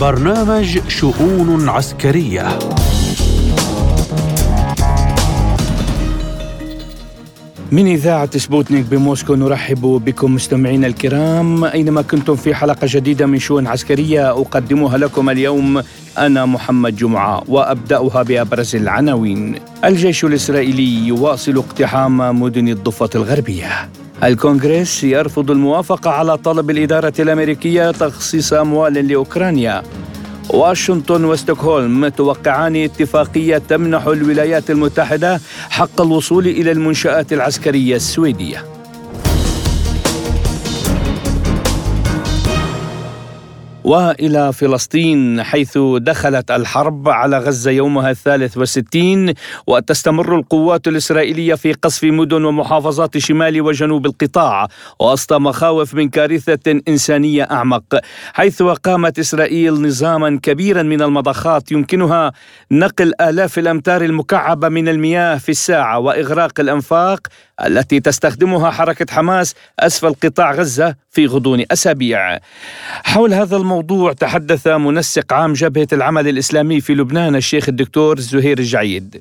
برنامج شؤون عسكرية. من إذاعة سبوتنيك بموسكو نرحب بكم مستمعينا الكرام. أينما كنتم في حلقة جديدة من شؤون عسكرية أقدمها لكم اليوم أنا محمد جمعة وأبدأها بأبرز العناوين. الجيش الإسرائيلي يواصل اقتحام مدن الضفة الغربية. الكونغرس يرفض الموافقة على طلب الإدارة الأمريكية تخصيص أموال لأوكرانيا. واشنطن وستوكهولم توقعان اتفاقية تمنح الولايات المتحدة حق الوصول إلى المنشآت العسكرية السويدية. وإلى فلسطين حيث دخلت الحرب على غزة يومها الثالث والستين وتستمر القوات الإسرائيلية في قصف مدن ومحافظات شمال وجنوب القطاع وسط مخاوف من كارثة إنسانية أعمق حيث اقامت إسرائيل نظاما كبيرا من المضخات يمكنها نقل آلاف الأمتار المكعبة من المياه في الساعة وإغراق الأنفاق التي تستخدمها حركة حماس أسفل قطاع غزة في غضون أسابيع. حول هذا الموضوع تحدث منسق عام جبهة العمل الإسلامي في لبنان الشيخ الدكتور زهير الجعيد.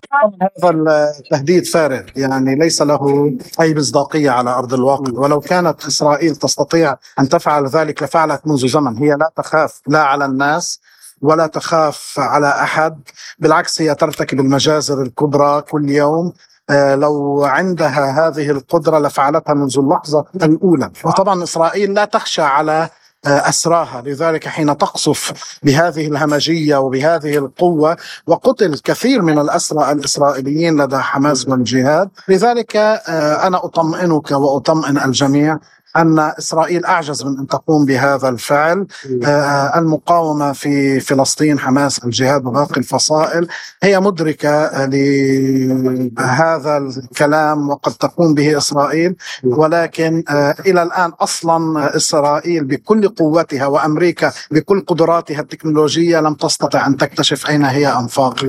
هذا التهديد فارغ يعني ليس له أي مصداقية على أرض الواقع. ولو كانت إسرائيل تستطيع أن تفعل ذلك لفعلت منذ زمن. هي لا تخاف لا على الناس ولا تخاف على أحد. بالعكس هي ترتكب المجازر الكبرى كل يوم. آه، لو عندها هذه القدرة لفعلتها منذ اللحظة الأولى. وطبعا إسرائيل لا تخشى على أسراها. لذلك حين تقصف بهذه الهمجية وبهذه القوة وقتل كثير من الأسرى الإسرائيليين لدى حماس والجهاد لذلك آه، أنا أطمئنك وأطمئن الجميع أن إسرائيل أعجز من أن تقوم بهذا الفعل. آه المقاومة في فلسطين حماس الجهاد وباقي الفصائل هي مدركة لهذا الكلام وقد تقوم به إسرائيل. ولكن آه إلى الآن أصلا إسرائيل بكل قوتها وأمريكا بكل قدراتها التكنولوجية لم تستطع أن تكتشف أين هي أنفاق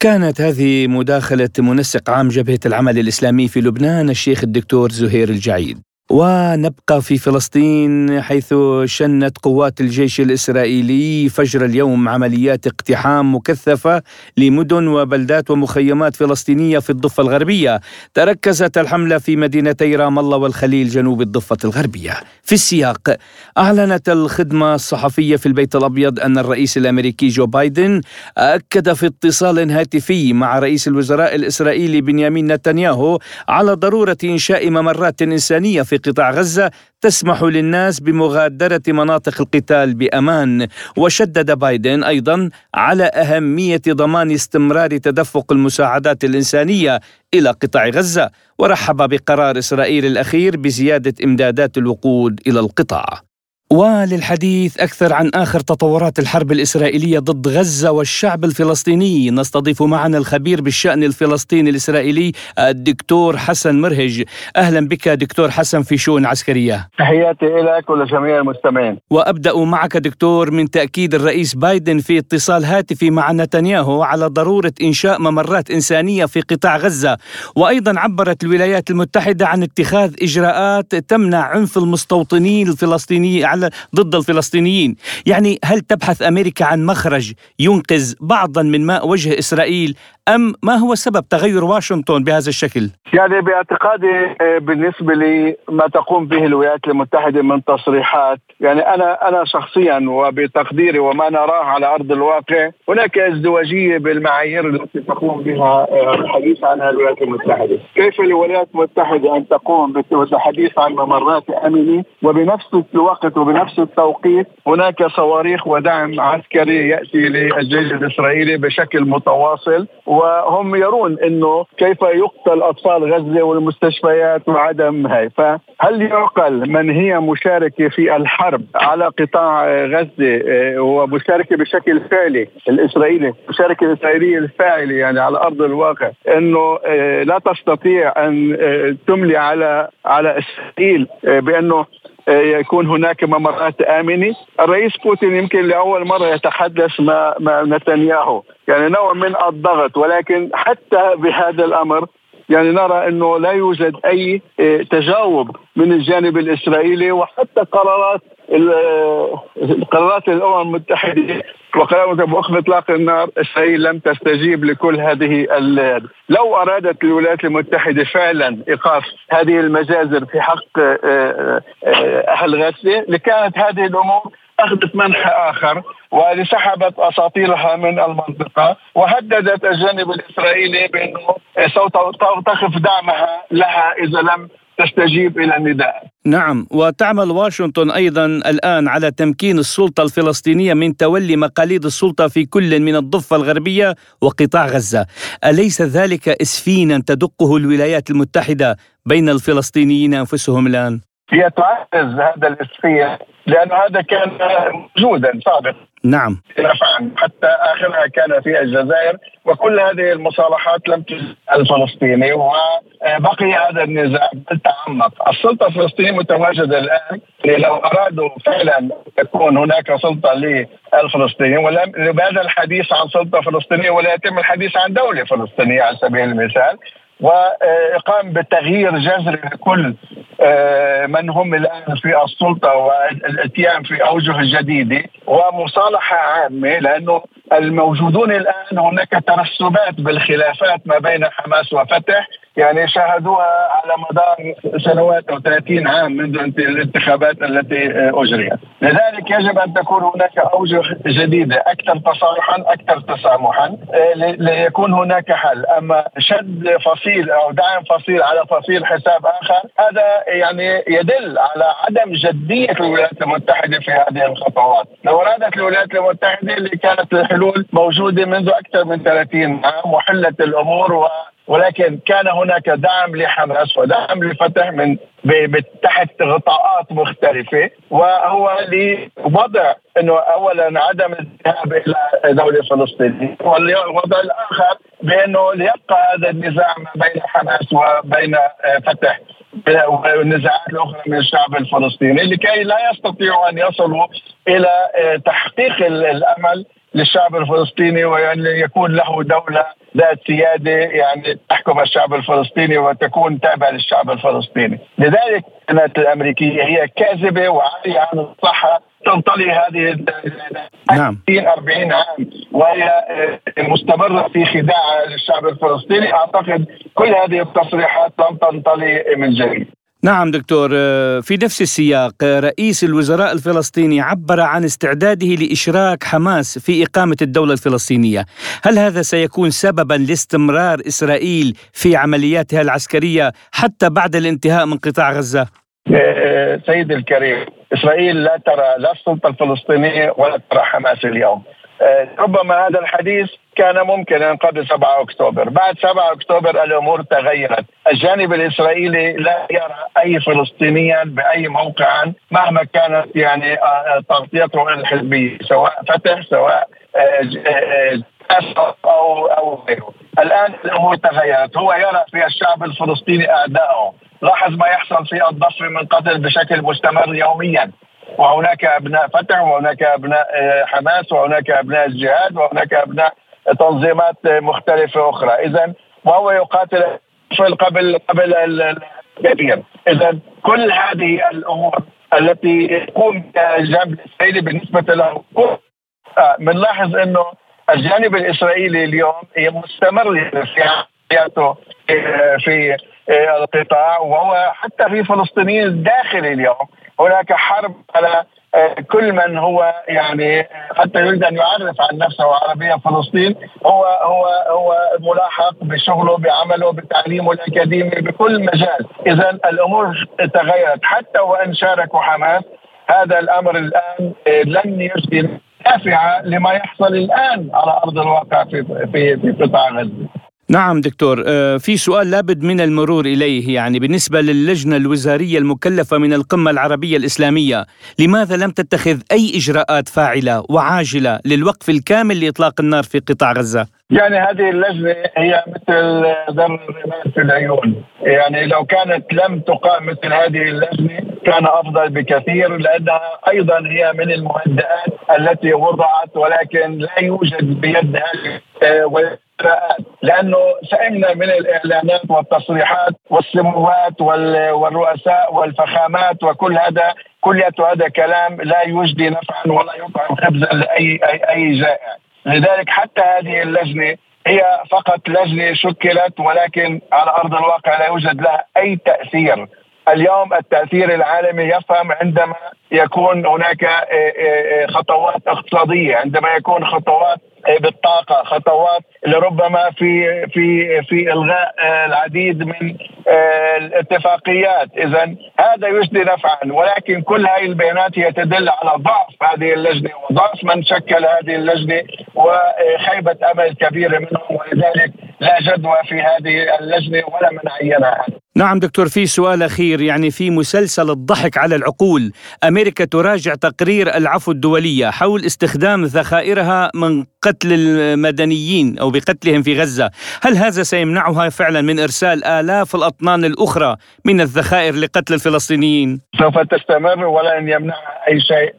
كانت هذه مداخلة منسق عام جبهة العمل الإسلامي في لبنان الشيخ الدكتور زهير الجعيد. ونبقى في فلسطين حيث شنت قوات الجيش الإسرائيلي فجر اليوم عمليات اقتحام مكثفة لمدن وبلدات ومخيمات فلسطينية في الضفة الغربية، تركزت الحملة في مدينتي رام الله والخليل جنوب الضفة الغربية. في السياق أعلنت الخدمة الصحفية في البيت الأبيض أن الرئيس الأمريكي جو بايدن أكد في اتصال هاتفي مع رئيس الوزراء الإسرائيلي بنيامين نتنياهو على ضرورة إنشاء ممرات إنسانية في قطاع غزة تسمح للناس بمغادرة مناطق القتال بأمان. وشدد بايدن أيضا على أهمية ضمان استمرار تدفق المساعدات الإنسانية إلى قطاع غزة ورحب بقرار إسرائيل الأخير بزيادة إمدادات الوقود إلى القطاع. وللحديث أكثر عن آخر تطورات الحرب الإسرائيلية ضد غزة والشعب الفلسطيني. نستضيف معنا الخبير بالشأن الفلسطيني الإسرائيلي الدكتور حسن مرهج. أهلا بك دكتور حسن في شؤون عسكرية. تحياتي لك ولجميع المستمعين. وأبدأ معك دكتور من تأكيد الرئيس بايدن في اتصال هاتفي مع نتنياهو على ضرورة إنشاء ممرات إنسانية في قطاع غزة. وأيضا عبرت الولايات المتحدة عن اتخاذ إجراءات تمنع عنف المستوطنين الفلسطينيين على ضد الفلسطينيين. يعني هل تبحث أمريكا عن مخرج ينقذ بعضا من ماء وجه إسرائيل؟ أم ما هو سبب تغير واشنطن بهذا الشكل؟ يعني باعتقادي آه، بالنسبة لي ما تقوم به الولايات المتحدة من تصريحات. يعني أنا أنا شخصيا وبتقديري وما نراه على أرض الواقع هناك ازدواجية بالمعايير التي تقوم بها آه، الحديث عنها الولايات المتحدة. كيف الولايات المتحدة أن تقوم بالحديث عن ممرات أمنة وبنفس الوقت وبنفس التوقيت هناك صواريخ ودعم عسكري يأتي للجيش الإسرائيلي بشكل متواصل وهم يرون إنه كيف يقتل أطفال غزة والمستشفيات وعدم هاي فهل يعقل من هي مشاركة في الحرب على قطاع غزة آه، ومشاركة بشكل فعلي الإسرائيلي المشاركه الاسرائيليه الفاعلة يعني على أرض الواقع إنه آه، لا تستطيع أن آه، تملي على على إسرائيل بأنه يكون هناك ممرات آمنة. الرئيس بوتين يمكن لأول مرة يتحدث مع, مع نتنياهو. يعني نوع من الضغط ولكن حتى بهذا الأمر يعني نرى إنه لا يوجد أي آه، تجاوب من الجانب الإسرائيلي وحتى قرارات قرارات الأمم المتحدة وقرارات بوقف إطلاق النار إسرائيل لم تستجيب لكل هذه لو أرادت الولايات المتحدة فعلا إيقاف هذه المجازر في حق آه، آه، أهل غزة لكانت هذه الأمور أخذت منحى آخر ولسحبت اساطيلها من المنطقة وهددت الجانب الإسرائيلي بأنه سوف تقف دعمها لها إذا لم تستجيب إلى النداء. نعم وتعمل واشنطن أيضا الآن على تمكين السلطة الفلسطينية من تولي مقاليد السلطة في كل من الضفة الغربية وقطاع غزة. أليس ذلك اسفينا تدقه الولايات المتحدة بين الفلسطينيين أنفسهم الآن؟ هي تعزز هذا الاسفية لأن هذا كان موجودا سابقا. نعم. حتى آخرها كان في الجزائر وكل هذه المصالحات لم تجد الفلسطيني وبقي هذا النزاع بل تعمق، السلطة الفلسطينية متواجدة الآن لو أرادوا فعلا تكون هناك سلطة للفلسطينيين ولم لماذا الحديث عن سلطة فلسطينية ولا يتم الحديث عن دولة فلسطينية على سبيل المثال. وإقام بتغيير جذري لكل آه، من هم الآن في السلطة والاتيان في أوجه جديده ومصالحة عامة لأنه الموجودون الآن هناك ترسبات بالخلافات ما بين حماس وفتح. يعني شاهدوها على مدار سنوات أو 30 عام منذ الانتخابات التي أجريت، لذلك يجب أن تكون هناك أوجه جديدة أكثر تصالحا أكثر تسامحا آه، ليكون هناك حل، أما شد فصيل أو دعم فصيل على فصيل حساب آخر هذا يعني يدل على عدم جدية الولايات المتحدة في هذه الخطوات، لو أرادت الولايات المتحدة اللي كانت الحلول موجودة منذ أكثر من 30 عام وحلت الأمور و ولكن كان هناك دعم لحماس ودعم لفتح من تحت غطاءات مختلفة وهو لوضع إنه اولا عدم الذهاب إلى دولة فلسطينية والوضع الآخر بأنه ليبقى هذا النزاع ما بين حماس وبين فتح والنزاعات الاخرى من الشعب الفلسطيني لكي لا يستطيعوا أن يصلوا إلى تحقيق الأمل للشعب الفلسطيني وان يكون له دولة ذات سيادة يعني تحكم الشعب الفلسطيني وتكون تابعه للشعب الفلسطيني، لذلك كانت الأمريكية هي كاذبة وعاريه عن الصحة تنطلي هذه نعم. 40 عام وهي آه، مستمرة في خداعها للشعب الفلسطيني. أعتقد كل هذه التصريحات لم تنطلي من جديد. نعم دكتور آه، في نفس السياق آه، رئيس الوزراء الفلسطيني عبر عن استعداده لإشراك حماس في إقامة الدولة الفلسطينية هل هذا سيكون سببا لاستمرار إسرائيل في عملياتها العسكرية حتى بعد الانتهاء من قطاع غزة؟ آه، سيدي الكريم إسرائيل لا ترى لا السلطة الفلسطينية ولا ترى حماس اليوم ربما هذا الحديث كان ممكنا قبل 7 أكتوبر، بعد 7 أكتوبر الأمور تغيرت، الجانب الإسرائيلي لا يرى أي فلسطينيا بأي موقع مهما كانت يعني آه، آه، تغطيته الحزبية، سواء فتح سواء آه، أو أو غيره. الآن الأمور تغيرت، هو يرى في الشعب الفلسطيني اعدائه، لاحظ ما يحصل في الضفه من قتل بشكل مستمر يوميا. وهناك أبناء فتح وهناك أبناء حماس وهناك أبناء الجهاد وهناك أبناء تنظيمات مختلفة أخرى. اذا وهو يقاتل قبل قبل الكثير اذا كل هذه الأمور التي يقوم الجانب الإسرائيلي بالنسبة له بنلاحظ إنه الجانب الإسرائيلي اليوم مستمر في عملياته في القطاع وهو حتى في فلسطينيين داخل اليوم. هناك حرب على كل من هو يعني حتى يريد أن يعرف عن نفسه عربيا فلسطين هو هو هو ملاحق بشغله بعمله بتعليمه الأكاديمي بكل مجال، اذا الأمور تغيرت حتى وإن شاركوا حماس هذا الأمر الآن آه، لن يجدي دافعه لما يحصل الآن على أرض الواقع في في في قطاع غزة. نعم دكتور آه، في سؤال لابد من المرور إليه يعني بالنسبة للجنة الوزارية المكلفة من القمة العربية الإسلامية، لماذا لم تتخذ أي إجراءات فاعلة وعاجلة للوقف الكامل لإطلاق النار في قطاع غزة؟ يعني هذه اللجنة هي مثل ذر في العيون، يعني لو كانت لم تقام مثل هذه اللجنة كان أفضل بكثير لأنها أيضا هي من المهدئات التي وضعت ولكن لا يوجد بيدها لأنه سئمنا من الإعلانات والتصريحات والسموات والرؤساء والفخامات وكل هذا كليته هذا كلام لا يجدي نفعا ولا يطعم خبزا لاي اي أي جائع. لذلك حتى هذه اللجنة هي فقط لجنة شكلت ولكن على أرض الواقع لا يوجد لها أي تأثير. اليوم التأثير العالمي يفهم عندما يكون هناك آه، آه، آه، خطوات اقتصادية عندما يكون خطوات بالطاقة خطوات لربما في في في إلغاء العديد من الاتفاقيات. اذا هذا يجدي نفعا ولكن كل هذه البيانات هي تدل على ضعف هذه اللجنة وضعف من شكل هذه اللجنة وخيبة أمل كبيرة منهم. ولذلك لا جدوى في هذه اللجنة ولا من عينها. نعم دكتور في سؤال أخير يعني في مسلسل الضحك على العقول أمريكا تراجع تقرير العفو الدولية حول استخدام ذخائرها من قتل المدنيين أو بقتلهم في غزة، هل هذا سيمنعها فعلا من إرسال آلاف الأطنان الأخرى من الذخائر لقتل الفلسطينيين؟ سوف تستمر ولن يمنعها أي شيء.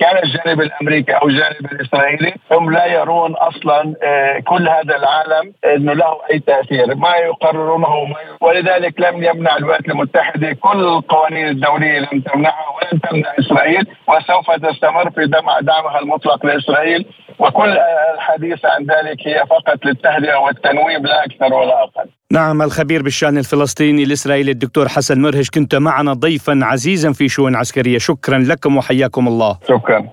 كان الجانب الأمريكي أو الجانب الإسرائيلي هم لا يرون أصلا آه، كل هذا العالم إنه له أي تأثير، ما يقررونه ولذلك لم يمنع الولايات المتحدة كل القوانين الدولية لم تمنعها ولن تمنع إسرائيل وسوف تستمر في دعمها المطلق لإسرائيل. وكل الحديث عن ذلك هي فقط للتهدئة والتنويب لا أكثر ولا أقل. نعم الخبير بالشأن الفلسطيني الإسرائيلي الدكتور حسن مرهش كنت معنا ضيفا عزيزا في شؤون عسكرية شكرا لكم وحياكم الله. شكرا.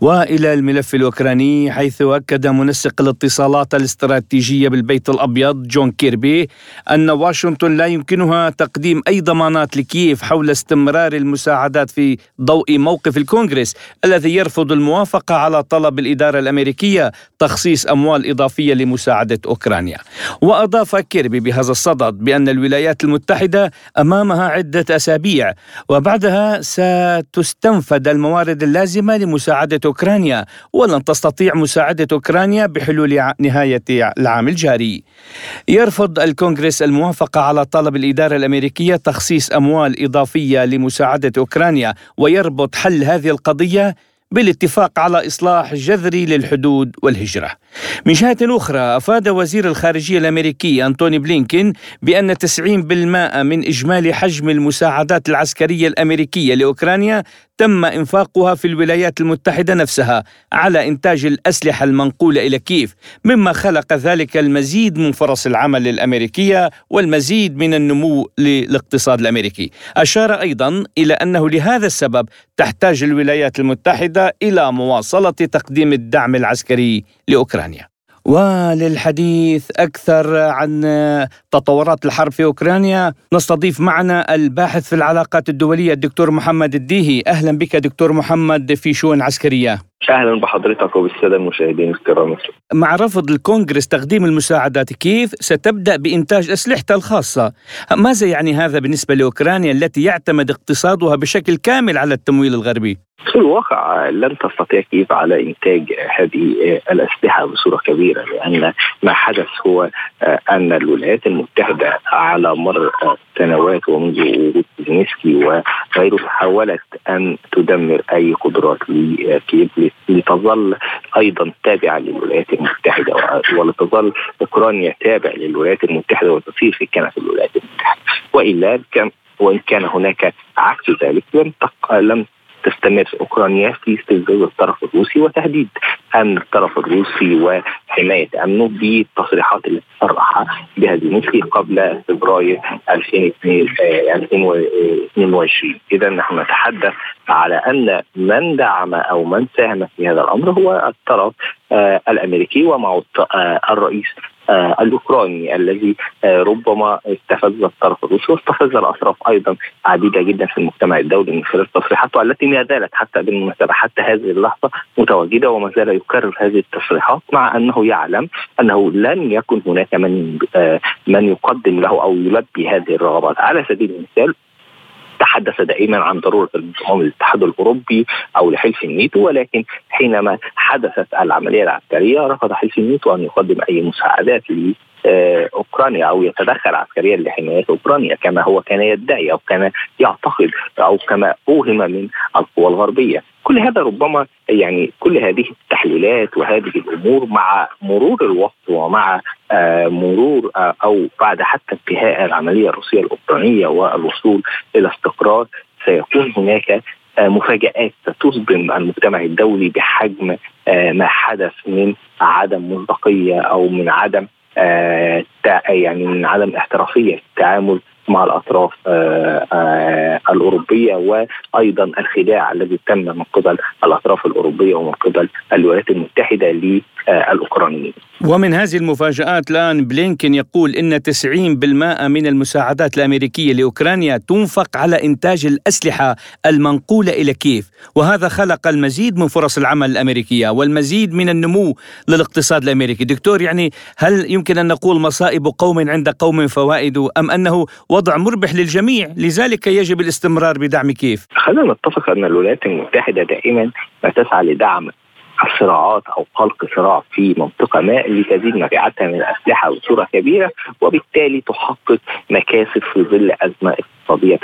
وإلى الملف الأوكراني حيث أكد منسق الاتصالات الاستراتيجية بالبيت الأبيض جون كيربي أن واشنطن لا يمكنها تقديم أي ضمانات لكييف حول استمرار المساعدات في ضوء موقف الكونغرس الذي يرفض الموافقة على طلب الإدارة الأمريكية تخصيص أموال إضافية لمساعدة أوكرانيا. وأضاف كيربي بهذا الصدد بأن الولايات المتحدة أمامها عدة أسابيع وبعدها ستستنفد الموارد اللازمة لمساعدة أوكرانيا ولن تستطيع مساعدة أوكرانيا بحلول نهاية العام الجاري. يرفض الكونغرس الموافقة على طلب الإدارة الأمريكية تخصيص أموال إضافية لمساعدة أوكرانيا ويربط حل هذه القضية بالاتفاق على إصلاح جذري للحدود والهجرة. من جهة أخرى أفاد وزير الخارجية الأمريكي أنتوني بلينكين بأن 90% من إجمالي حجم المساعدات العسكرية الأمريكية لأوكرانيا تم إنفاقها في الولايات المتحدة نفسها على إنتاج الأسلحة المنقولة إلى كييف مما خلق ذلك المزيد من فرص العمل الامريكيه والمزيد من النمو للاقتصاد الأمريكي. أشار أيضا إلى أنه لهذا السبب تحتاج الولايات المتحدة إلى مواصلة تقديم الدعم العسكري لأوكرانيا. وللحديث أكثر عن تطورات الحرب في أوكرانيا نستضيف معنا الباحث في العلاقات الدولية الدكتور محمد الديهي. أهلا بك دكتور محمد في شؤون عسكرية. أهلا بحضرتك وبالسادة المشاهدين الكرام. مع رفض الكونغرس تقديم المساعدات كيف ستبدأ بإنتاج أسلحتها الخاصة؟ ماذا يعني هذا بالنسبة لأوكرانيا التي يعتمد اقتصادها بشكل كامل على التمويل الغربي؟ في الواقع لن تستطيع كيف على إنتاج هذه الأسلحة بصورة كبيرة لأن ما حدث هو أن الولايات المتحدة على مر سنوات ومنذ وجود زينسكي وغيره حاولت أن تدمر أي قدرات لكييف لتظل أيضا تابعة للولايات المتحدة ولتظل أوكرانيا تابع للولايات المتحدة وتصير في كنف الولايات المتحدة. وإلا كان وإن كان هناك عكس ذلك لم لم تستمر أوكرانيا في استفزاز الطرف الروسي وتهديد أمن الطرف الروسي وحماية أمنه بالتصريحات التي صرح بها زيلينسكي قبل فبراير 2022 إذا نحن نتحدث على أن من دعم أو من ساهم في هذا الأمر هو الطرف آه الأمريكي ومعه آه الرئيس الأوكراني الذي آه ربما استفز الطرف الروسي واستفز الأطراف أيضا عديدة جدا في المجتمع الدولي من خلال تصريحاته التي ما زالت حتى بالمناسبة حتى هذه اللحظة متواجدة وما زال يكرر هذه التصريحات مع أنه يعلم أنه لن يكن هناك من آه من يقدم له أو يلبي هذه الرغبات. على سبيل المثال تحدث دائما عن ضرورة الانضمام للاتحاد الأوروبي أو لحلف النيتو ولكن حينما حدثت العملية العسكرية رفض حلف النيتو أن يقدم أي مساعدات اوكرانيا أو يتدخل عسكريا لحماية أوكرانيا كما هو كان يدعي أو كان يعتقد أو كما أوهم من القوى الغربية. كل هذا ربما يعني كل هذه التحليلات وهذه الأمور مع مرور الوقت ومع آه مرور آه أو بعد حتى انتهاء العملية الروسية الأوكرانية والوصول إلى استقرار سيكون هناك آه، مفاجآت ستصدم المجتمع الدولي بحجم آه، ما حدث من عدم مصداقية أو من عدم آه، يعني من عدم احترافية في التعامل مع الأطراف آه، آه، الأوروبية وأيضا الخداع الذي تم من قبل الأطراف الأوروبية ومن قبل الولايات المتحدة للأوكرانيين. ومن هذه المفاجآت الآن بلينكن يقول إن 90% من المساعدات الأمريكية لأوكرانيا تنفق على إنتاج الأسلحة المنقولة إلى كيف وهذا خلق المزيد من فرص العمل الأمريكية والمزيد من النمو للاقتصاد الأمريكي. دكتور يعني هل يمكن أن نقول مصائب قوم عند قوم فوائد أم أنه وضع مربح للجميع؟ لذلك يجب الاستمرار بدعم كيف خلينا نتفق أن الولايات المتحدة دائما ما تسعى لدعم الصراعات أو خلق صراع في منطقة ما لتزيد مبيعاتها من الأسلحة بصورة كبيرة وبالتالي تحقق مكاسب في ظل أزمة اقتصادية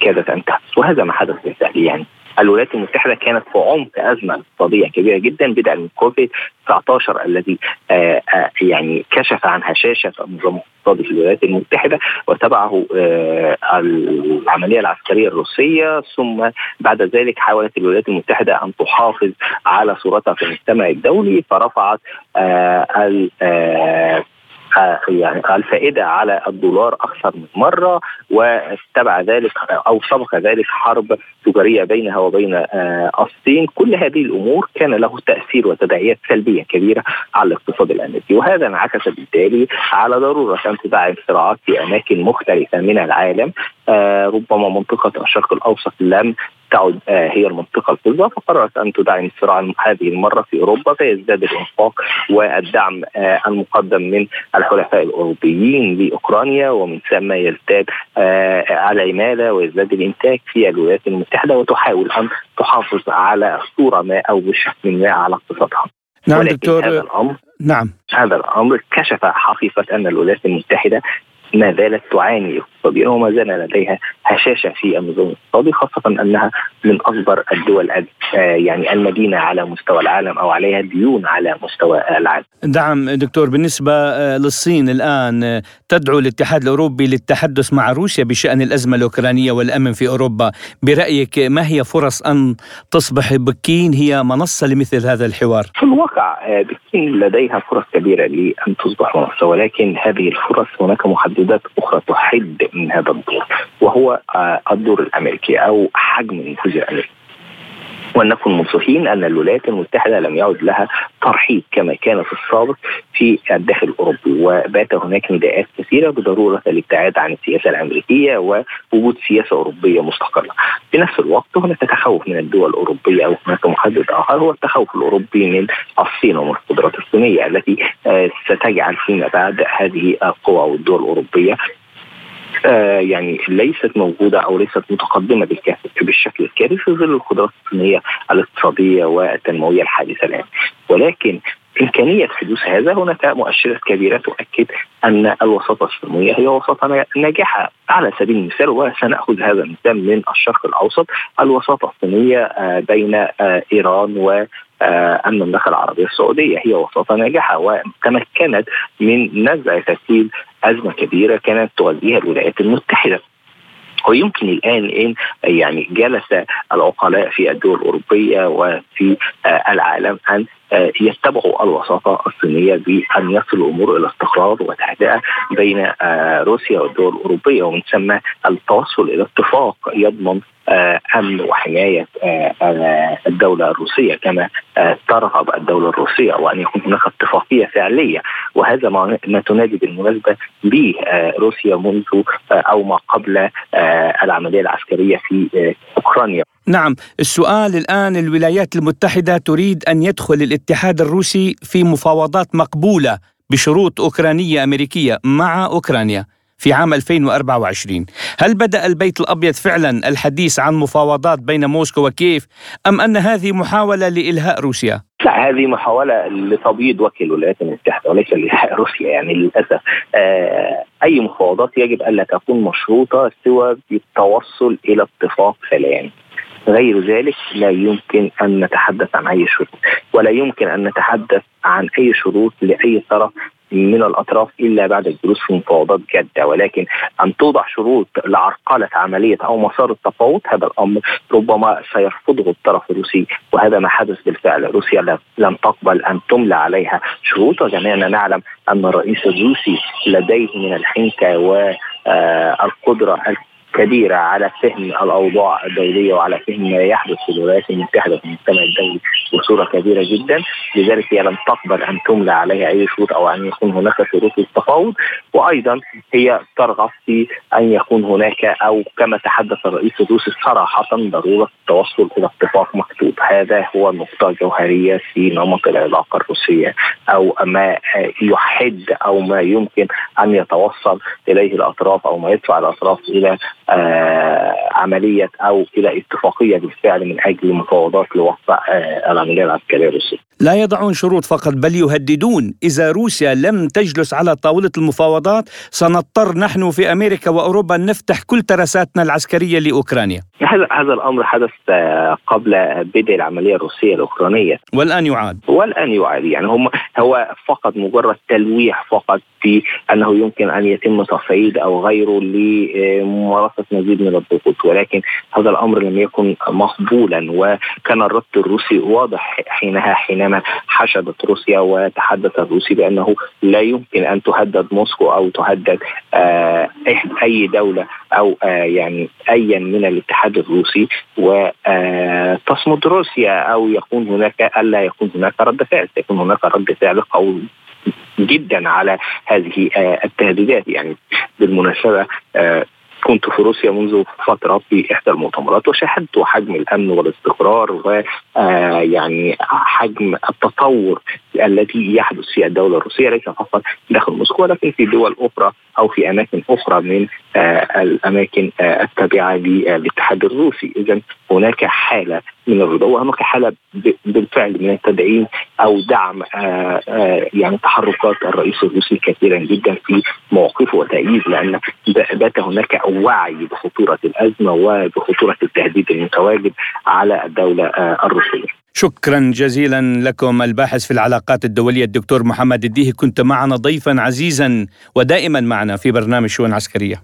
كادت ان تحدث وهذا ما حدث بالفعل يعني. الولايات المتحدة كانت في عمق أزمة اقتصادية كبيرة جدا بدءا من كوفيد 19 الذي آه، آه، يعني كشف عن هشاشه النظام الاقتصادي في الولايات المتحدة وتبعه آه، العملية العسكرية الروسية. ثم بعد ذلك حاولت الولايات المتحدة أن تحافظ على صورتها في المجتمع الدولي فرفعت يعني الفائدة على الدولار أكثر من مرة وتبع ذلك أو سبق ذلك حرب تجارية بينها وبين آه، الصين. كل هذه الأمور كان له تأثير وتداعيات سلبية كبيرة على الاقتصاد الأمريكي. وهذا انعكس بالتالي على ضرورة ان تدعم صراعات في أماكن مختلفة من العالم. آه، ربما منطقة الشرق الأوسط لم تعد آه، هي المنطقة الفضة فقررت أن تدعم الصراع هذه المرة في أوروبا فيزداد الإنفاق والدعم آه، المقدم من الحلفاء الأوروبيين لأوكرانيا ومن ثم يزداد العمالة ويزداد الإنتاج في الولايات المتحدة وتحاول أن تحافظ على صورة ما أو بشكل ما على اقتصادها. نعم دكتور. هذا الأمر نعم. هذا الأمر كشف حقيقة أن الولايات المتحدة ما زالت تعاني اقتصاديا وما زال لديها هشاشة في النظام الاقتصادي خاصة أنها من أكبر الدول آه، يعني المدينة على مستوى العالم أو عليها ديون على مستوى العالم. نعم دكتور بالنسبة آه، للصين الآن آه، تدعو الاتحاد الأوروبي للتحدث مع روسيا بشأن الأزمة الأوكرانية والأمن في أوروبا، برأيك ما هي فرص أن تصبح بكين هي منصة لمثل هذا الحوار؟ في الواقع بكين لديها فرص كبيرة لأن تصبح منصة ولكن هذه الفرص هناك محددات أخرى تحد من هذا الدور وهو آه، الدور الأمريكي أو حجم النفوذ الأمريكي ولنكن منصفين أن الولايات المتحدة لم يعد لها ترحيب كما كان في السابق في الداخل الأوروبي وبات هناك نداءات كثيرة بضرورة الابتعاد عن السياسة الأمريكية ووجود سياسة أوروبية مستقلة. في نفس الوقت هناك تخوف من الدول الأوروبية أو هناك محدد آخر هو التخوف الأوروبي من الصين ومن القدرات الصينية التي آه، ستجعل فيما بعد هذه القوى والدول الأوروبية يعني ليست موجودة أو ليست متقدمة بالشكل الكافي في ظل القدرات الصينية الاقتصادية والتنموية الحادثه الآن. ولكن إمكانية حدوث هذا هناك مؤشرات كبيرة تؤكد أن الوساطة الصينية هي وساطة ناجحة. على سبيل المثال وسنأخذ هذا المثال من الشرق الأوسط الوساطة الصينية آه، بين آه، إيران و المملكة العربية السعودية. هي وساطة ناجحة وتمكنت من نزع تسهيل أزمة كبيرة كانت تواجهها الولايات المتحدة. ويمكن الآن إن يعني جلس العقلاء في الدول الأوروبية وفي العالم أن يتبعوا الوساطة الصينية بأن يصل الأمور إلى استقرار وتهدئه بين روسيا والدول الأوروبية ومن ثم التوصل إلى اتفاق يضمن آه، أمن وحماية آه، آه، الدولة الروسية كما ترغب الدولة الروسية وأن يكون هناك اتفاقية فعلية. وهذا ما تنادي بالمناسبة به روسيا منذ أو ما قبل العملية العسكرية في أوكرانيا. نعم السؤال الآن الولايات المتحدة تريد أن يدخل الاتحاد الروسي في مفاوضات مقبولة بشروط أوكرانية أمريكية مع أوكرانيا. في عام 2024 هل بدأ البيت الأبيض فعلا الحديث عن مفاوضات بين موسكو وكيف أم أن هذه محاولة لإلهاء روسيا؟ لا هذه محاولة لتبييض وجه الولايات المتحدة وليس لإلهاء روسيا. يعني للأسف آه أي مفاوضات يجب ألا تكون مشروطة سوى بالتوصل إلى اتفاق سلام. غير ذلك لا يمكن أن نتحدث عن أي شروط ولا يمكن أن نتحدث عن أي شروط لأي طرف من الأطراف إلا بعد الجلوس في مفاوضات جادة. ولكن أن توضع شروط لعرقلة عملية أو مسار التفاوض هذا الأمر ربما سيرفضه الطرف الروسي وهذا ما حدث بالفعل. روسيا لم تقبل أن تملى عليها شروط. وجميعنا نعلم أن الرئيس الروسي لديه من الحنكة والقدرة كبيرة على فهم الأوضاع الدولية وعلى فهم ما يحدث في الولايات المتحدة في المجتمع الدولي بصورة كبيرة جدا. لذلك هي لم تقبل أن تملى عليها أي شروط أو أن يكون هناك شروط للتفاوض. وأيضا هي ترغب في أن يكون هناك أو كما تحدث الرئيس الروسي صراحة ضرورة التوصل إلى اتفاق مكتوب. هذا هو النقطه الجوهريه في نمط العلاقة الروسية أو ما يحد أو ما يمكن أن يتوصل إليه الأطراف أو ما يدفع الأطراف إلى آه عملية أو إلى اتفاقية بالفعل من أجل مفاوضات لوقف آه العملية العسكريه الروسيه. لا يضعون شروط فقط بل يهددون إذا روسيا لم تجلس على طاولة المفاوضات سنضطر نحن في أمريكا وأوروبا نفتح كل ترساتنا العسكرية لأوكرانيا. هذا هذا الأمر حدث آه، قبل بدء العملية الروسية الأوكرانية. والآن يعاد. والآن يعاد يعني هم هو فقط مجرد تلويح فقط في انه يمكن أن يتم تصعيد أو غيره لممارسة مزيد من الضغوط ولكن هذا الأمر لم يكن مقبولا وكان الرد الروسي واضح حينها حينما حشدت روسيا وتحدث الروسي بأنه لا يمكن أن تهدد موسكو أو تهدد آه أي دولة أو آه يعني ايا من الاتحاد الروسي وتصمد روسيا أو يكون هناك ألا يكون هناك رد فعل سيكون هناك رد فعل قوي جدا على هذه التهديدات يعني بالمناسبة كنت في روسيا منذ فترة في إحدى المؤتمرات وشاهدت حجم الأمن والاستقرار ويعني حجم التطور الذي يحدث في الدولة الروسية ليس فقط داخل موسكو ولكن في دول أخرى أو في أماكن أخرى من الأماكن التابعة للاتحاد الروسي، اذا هناك حالة من الرضا وهناك حالة بالفعل من التدعيم أو دعم يعني تحركات الرئيس الروسي كثيرا جدا في مواقفه وتأييد لأن بات هناك وعي بخطورة الأزمة وبخطورة التهديد المتواجد على الدولة الروسية. شكرا جزيلا لكم الباحث في العلاقات الدولية الدكتور محمد الديهي كنت معنا ضيفا عزيزا ودائما معنا في برنامج شؤون عسكرية.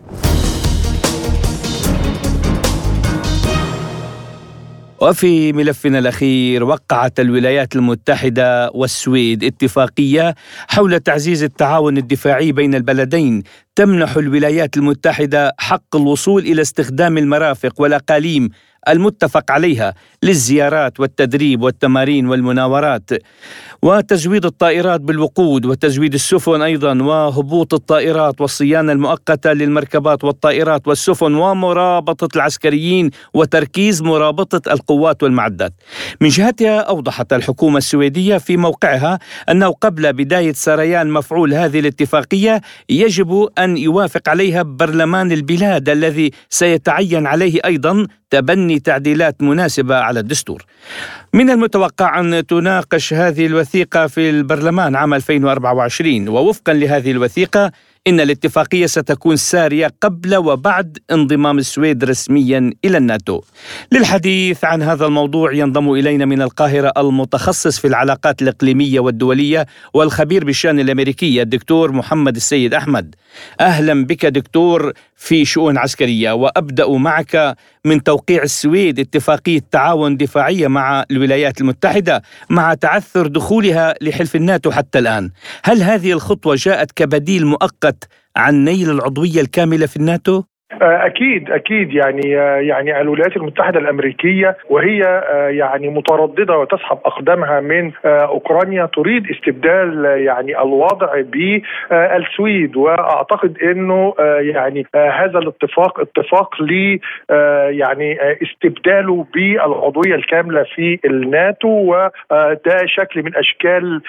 وفي ملفنا الأخير وقعت الولايات المتحدة والسويد اتفاقية حول تعزيز التعاون الدفاعي بين البلدين تمنح الولايات المتحدة حق الوصول إلى استخدام المرافق والأقاليم المتفق عليها للزيارات والتدريب والتمارين والمناورات وتزويد الطائرات بالوقود وتزويد السفن أيضا وهبوط الطائرات والصيانة المؤقتة للمركبات والطائرات والسفن ومرابطة العسكريين وتركيز مرابطة القوات والمعدات. من جهتها أوضحت الحكومة السويدية في موقعها أنه قبل بداية سريان مفعول هذه الاتفاقية يجب أن يوافق عليها برلمان البلاد الذي سيتعين عليه أيضا تبني تعديلات مناسبة على الدستور. من المتوقع أن تناقش هذه الوثيقة في البرلمان عام 2024 ووفقا لهذه الوثيقة إن الاتفاقية ستكون سارية قبل وبعد انضمام السويد رسميا إلى الناتو. للحديث عن هذا الموضوع ينضم إلينا من القاهرة المتخصص في العلاقات الإقليمية والدولية والخبير بالشأن الأمريكية الدكتور محمد السيد أحمد. أهلا بك دكتور. في شؤون عسكرية وأبدأ معك من توقيع السويد اتفاقية تعاون دفاعية مع الولايات المتحدة مع تعثر دخولها لحلف الناتو حتى الآن هل هذه الخطوة جاءت كبديل مؤقت عن نيل العضوية الكاملة في الناتو؟ أكيد أكيد. يعني يعني الولايات المتحدة الأمريكية وهي يعني مترددة وتسحب أقدامها من أوكرانيا تريد استبدال يعني الوضع بالسويد. وأعتقد إنه يعني هذا الاتفاق اتفاق ل يعني استبداله بالعضويه الكاملة في الناتو. وده شكل من أشكال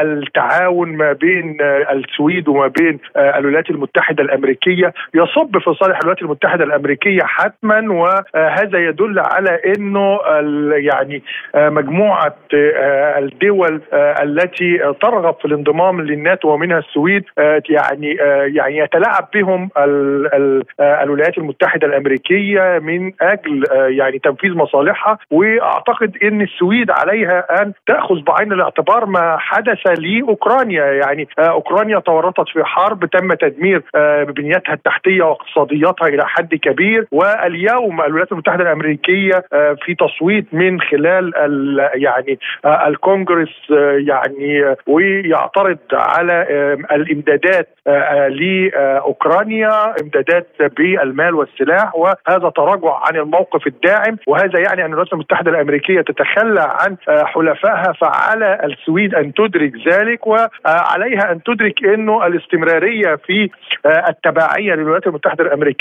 التعاون ما بين السويد وما بين الولايات المتحدة الأمريكية. يصب في صالح الولايات المتحدة الأمريكية حتما وهذا يدل على إنه يعني مجموعة الدول التي ترغب في الانضمام للناتو ومنها السويد يعني يعني يتلاعب بهم الولايات المتحدة الأمريكية من أجل يعني تنفيذ مصالحها. وأعتقد إن السويد عليها أن تأخذ بعين الاعتبار ما حدث لأوكرانيا. يعني أوكرانيا تورطت في حرب تم تدمير بنيتها التحتية واقتصادياتها إلى حد كبير واليوم الولايات المتحدة الأمريكية في تصويت من خلال يعني الكونغرس يعني ويعترض على الإمدادات لأوكرانيا إمدادات بالمال والسلاح وهذا تراجع عن الموقف الداعم وهذا يعني أن الولايات المتحدة الأمريكية تتخلى عن حلفائها فعلى السويد أن تدرك ذلك وعليها أن تدرك إنه الاستمرارية في التبعية للولايات المتحدة الأمريكية.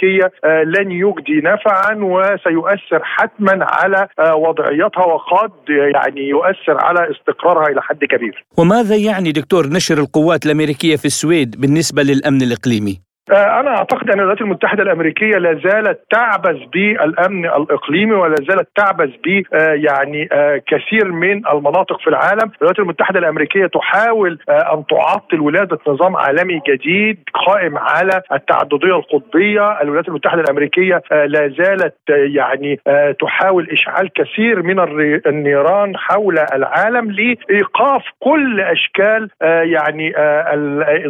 لن يجدي نفعا وسيؤثر حتما على وضعيتها وقد يعني يؤثر على استقرارها إلى حد كبير. وماذا يعني دكتور نشر القوات الأمريكية في السويد بالنسبة للأمن الإقليمي؟ آه، أنا أعتقد أن الولايات المتحدة الأمريكية لا زالت تعبث بالأمن الإقليمي ولا زالت تعبث ب آه، يعني آه، كثير من المناطق في العالم، الولايات المتحدة الأمريكية تحاول أن تعطل ولادة نظام عالمي جديد قائم على التعددية القطبية، الولايات المتحدة الأمريكية لا زالت يعني تحاول إشعال كثير من النيران حول العالم لإيقاف كل أشكال يعني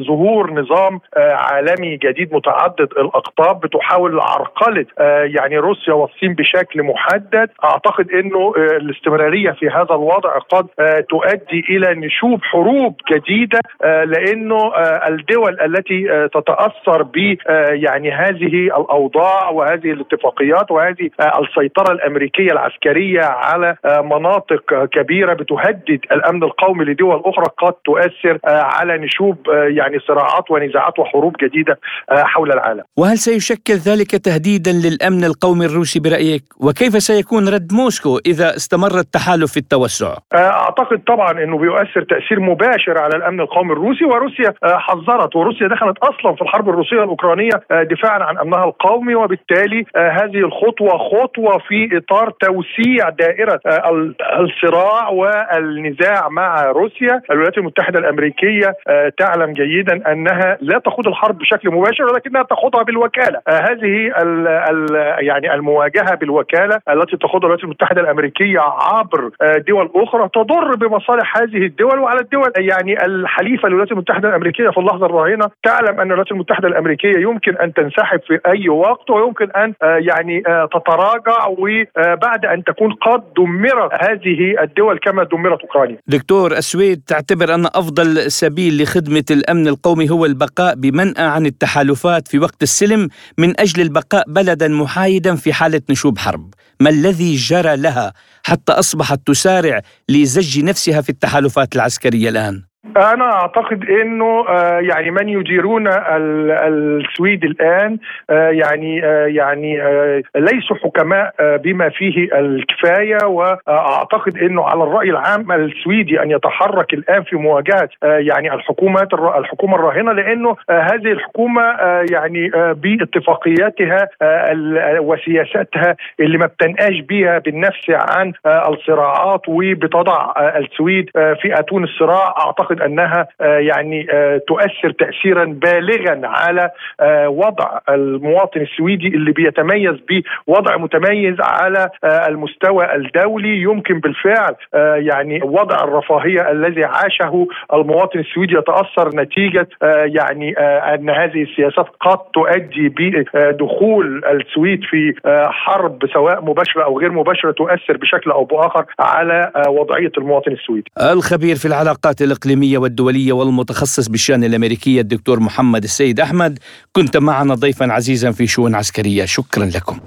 ظهور نظام عالمي جديد. جديد متعدد الأقطاب بتحاول عرقلة آه، يعني روسيا والصين بشكل محدد. أعتقد إنه آه، الاستمرارية في هذا الوضع قد آه، تؤدي إلى نشوب حروب جديدة لإنه الدول التي تتأثر ب يعني هذه الأوضاع وهذه الاتفاقيات وهذه السيطرة الأمريكية العسكرية على مناطق كبيرة بتهدد الأمن القومي لدول أخرى قد تؤثر على نشوب يعني صراعات ونزاعات وحروب جديدة. حول العالم وهل سيشكل ذلك تهديدا للأمن القومي الروسي برأيك؟ وكيف سيكون رد موسكو إذا استمر التحالف في التوسع؟ آه، أعتقد طبعا أنه بيؤثر تأثير مباشر على الأمن القومي الروسي وروسيا آه، حذرت وروسيا دخلت أصلا في الحرب الروسية الأوكرانية دفاعا عن أمنها القومي وبالتالي هذه الخطوة خطوة في إطار توسيع دائرة الصراع والنزاع مع روسيا الولايات المتحدة الأمريكية تعلم جيدا أنها لا تخوض الحرب بشكل مباشر ولكنها تخوضها بالوكالة. آه هذه ال ال يعني المواجهة بالوكالة التي تخوضها الولايات المتحدة الأمريكية عبر آه دول أخرى تضر بمصالح هذه الدول وعلى الدول. يعني الحليفة للولايات المتحدة الأمريكية في اللحظة الراهنة تعلم أن الولايات المتحدة الأمريكية يمكن أن تنسحب في أي وقت ويمكن أن آه يعني تتراجع وبعد أن تكون قد دمرت هذه الدول كما دمرت أوكرانيا. دكتور السويد تعتبر أن أفضل سبيل لخدمة الأمن القومي هو البقاء بمنأى عن التحالف التحالفات في وقت السلم من أجل البقاء بلدا محايدا في حالة نشوب حرب، ما الذي جرى لها حتى أصبحت تسارع لزج نفسها في التحالفات العسكرية الآن؟ أنا أعتقد إنه آه، يعني من يديرون السويد الآن آه، يعني آه، يعني ليسوا حكماء بما فيه الكفاية وأعتقد إنه على الرأي العام السويدي أن يتحرك الآن في مواجهة يعني الحكومات الحكومة الراهنة لأنه هذه الحكومة يعني باتفاقياتها وسياساتها اللي ما بتنقاش بيها بالنفس عن الصراعات وبتضع السويد في اتون الصراع أعتقد أعتقد أنها آه، يعني آه، تؤثر تاثيرا بالغا على آه، وضع المواطن السويدي اللي بيتميز بوضع متميز على المستوى الدولي يمكن بالفعل يعني وضع الرفاهية الذي عاشه المواطن السويدي يتأثر نتيجة يعني أن هذه السياسات قد تؤدي بدخول السويد في حرب سواء مباشرة أو غير مباشرة تؤثر بشكل أو بآخر على وضعية المواطن السويدي. الخبير في العلاقات الإقليمية الإقليمية والدولية والمتخصص بالشأن الأمريكية الدكتور محمد السيد أحمد. كنت معنا ضيفا عزيزا في شؤون عسكرية. شكرا لكم.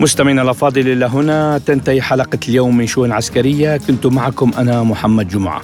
مستمعينا الأفاضل إلى هنا تنتهي حلقة اليوم من شؤون عسكرية. كنت معكم أنا محمد جمعة.